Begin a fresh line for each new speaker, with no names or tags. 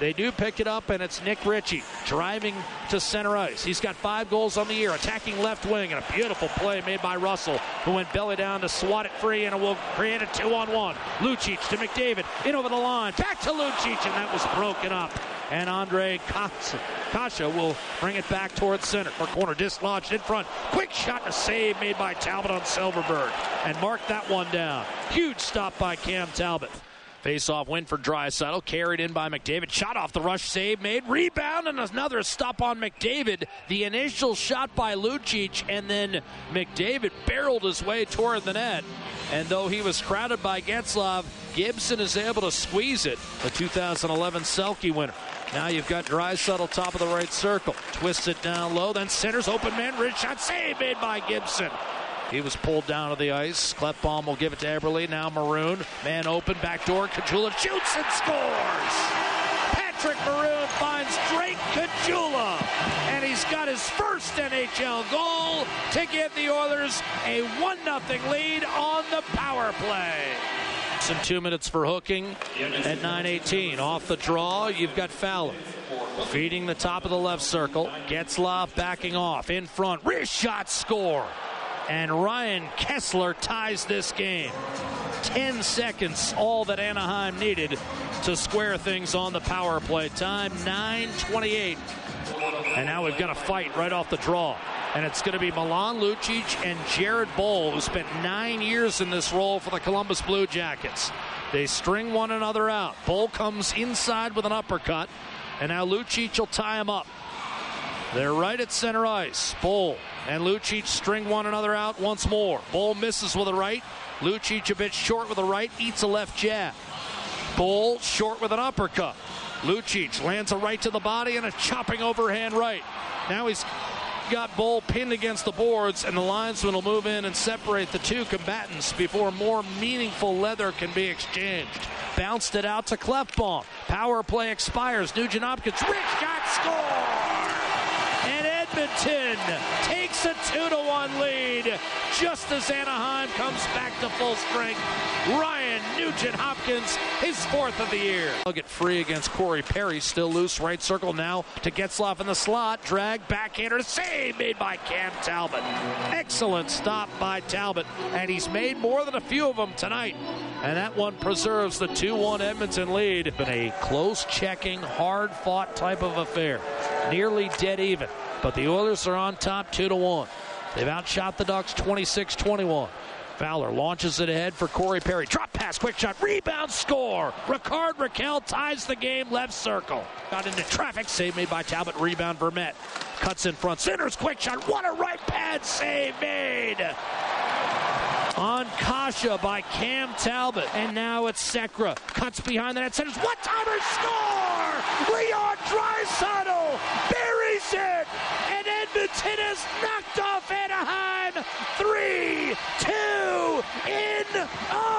They do pick it up, and it's Nick Ritchie driving to center ice. He's got five goals on the year, attacking left wing, and a beautiful play made by Russell, who went belly down to swat it free, and it will create a two on one. Lucic to McDavid, in over the line, back to Lucic, and that was broken up. And Ondrej Kase will bring it back towards center. For corner dislodged in front. Quick shot and a save made by Talbot on Silfverberg. And mark that one down. Huge stop by Cam Talbot. Face-off win for Draisaitl, carried in by McDavid. Shot off the rush, save made. Rebound and another stop on McDavid. The initial shot by Lucic, and then McDavid barreled his way toward the net. And though he was crowded by Getzlaf, Gibson is able to squeeze it. The 2011 Selke winner. Now you've got Draisaitl top of the right circle. Twists it down low, then centers open man. Wrist shot save made by Gibson. He was pulled down to the ice. Klefbom will give it to Eberle. Now Maroon. Man open. Back door. Caggiula shoots and scores. Patrick Maroon finds Drake Caggiula. And he's got his first NHL goal to give the Oilers a 1 0 lead on the power play. And two minutes for hooking at 9.18. Off the draw, you've got Fowler. Feeding the top of the left circle. Getzlaf backing off. In front. Wrist shot score and Ryan Kesler ties this game. 10 seconds, all that Anaheim needed to square things on the power play. Time 9:28, and now we've got a fight right off the draw. And it's going to be Milan Lucic and Jared Boll, who spent nine years in this role for the Columbus Blue Jackets. They string one another out. Boll comes inside with an uppercut, and now Lucic will tie him up. They're right at center ice. Boll and Lucic string one another out once more. Boll misses with a right. Lucic a bit short with a right, eats a left jab. Boll short with an uppercut. Lucic lands a right to the body and a chopping overhand right. Now he's got Boll pinned against the boards, and the linesman will move in and separate the two combatants before more meaningful leather can be exchanged. Bounced it out to Klefbom. Power play expires. Nugent Hopkins, wrist shot, score! Edmonton takes a 2 to 1 lead just as Anaheim comes back to full strength. Ryan Nugent Hopkins, his fourth of the year. I'll get free against Corey Perry, still loose, right circle now to Getzlaf in the slot. Drag, backhander, save made by Cam Talbot. Excellent stop by Talbot, and he's made more than a few of them tonight. And that one preserves the 2 1 Edmonton lead. Been a close checking, hard fought type of affair. Nearly dead even. But the Oilers are on top 2 to 1. They've outshot the Ducks 26 21. Fowler launches it ahead for Corey Perry. Drop pass, quick shot, rebound, score. Rickard Rakell ties the game left circle. Got into traffic, save made by Talbot, rebound Vermette. Cuts in front, centers, quick shot, what a right pad save made on Kase by Cam Talbot. And now it's Sekera. Cuts behind the net, centers, what timer score! Leon Draisaitl buries it, and Edmonton has knocked off Anaheim 3-2 in oh.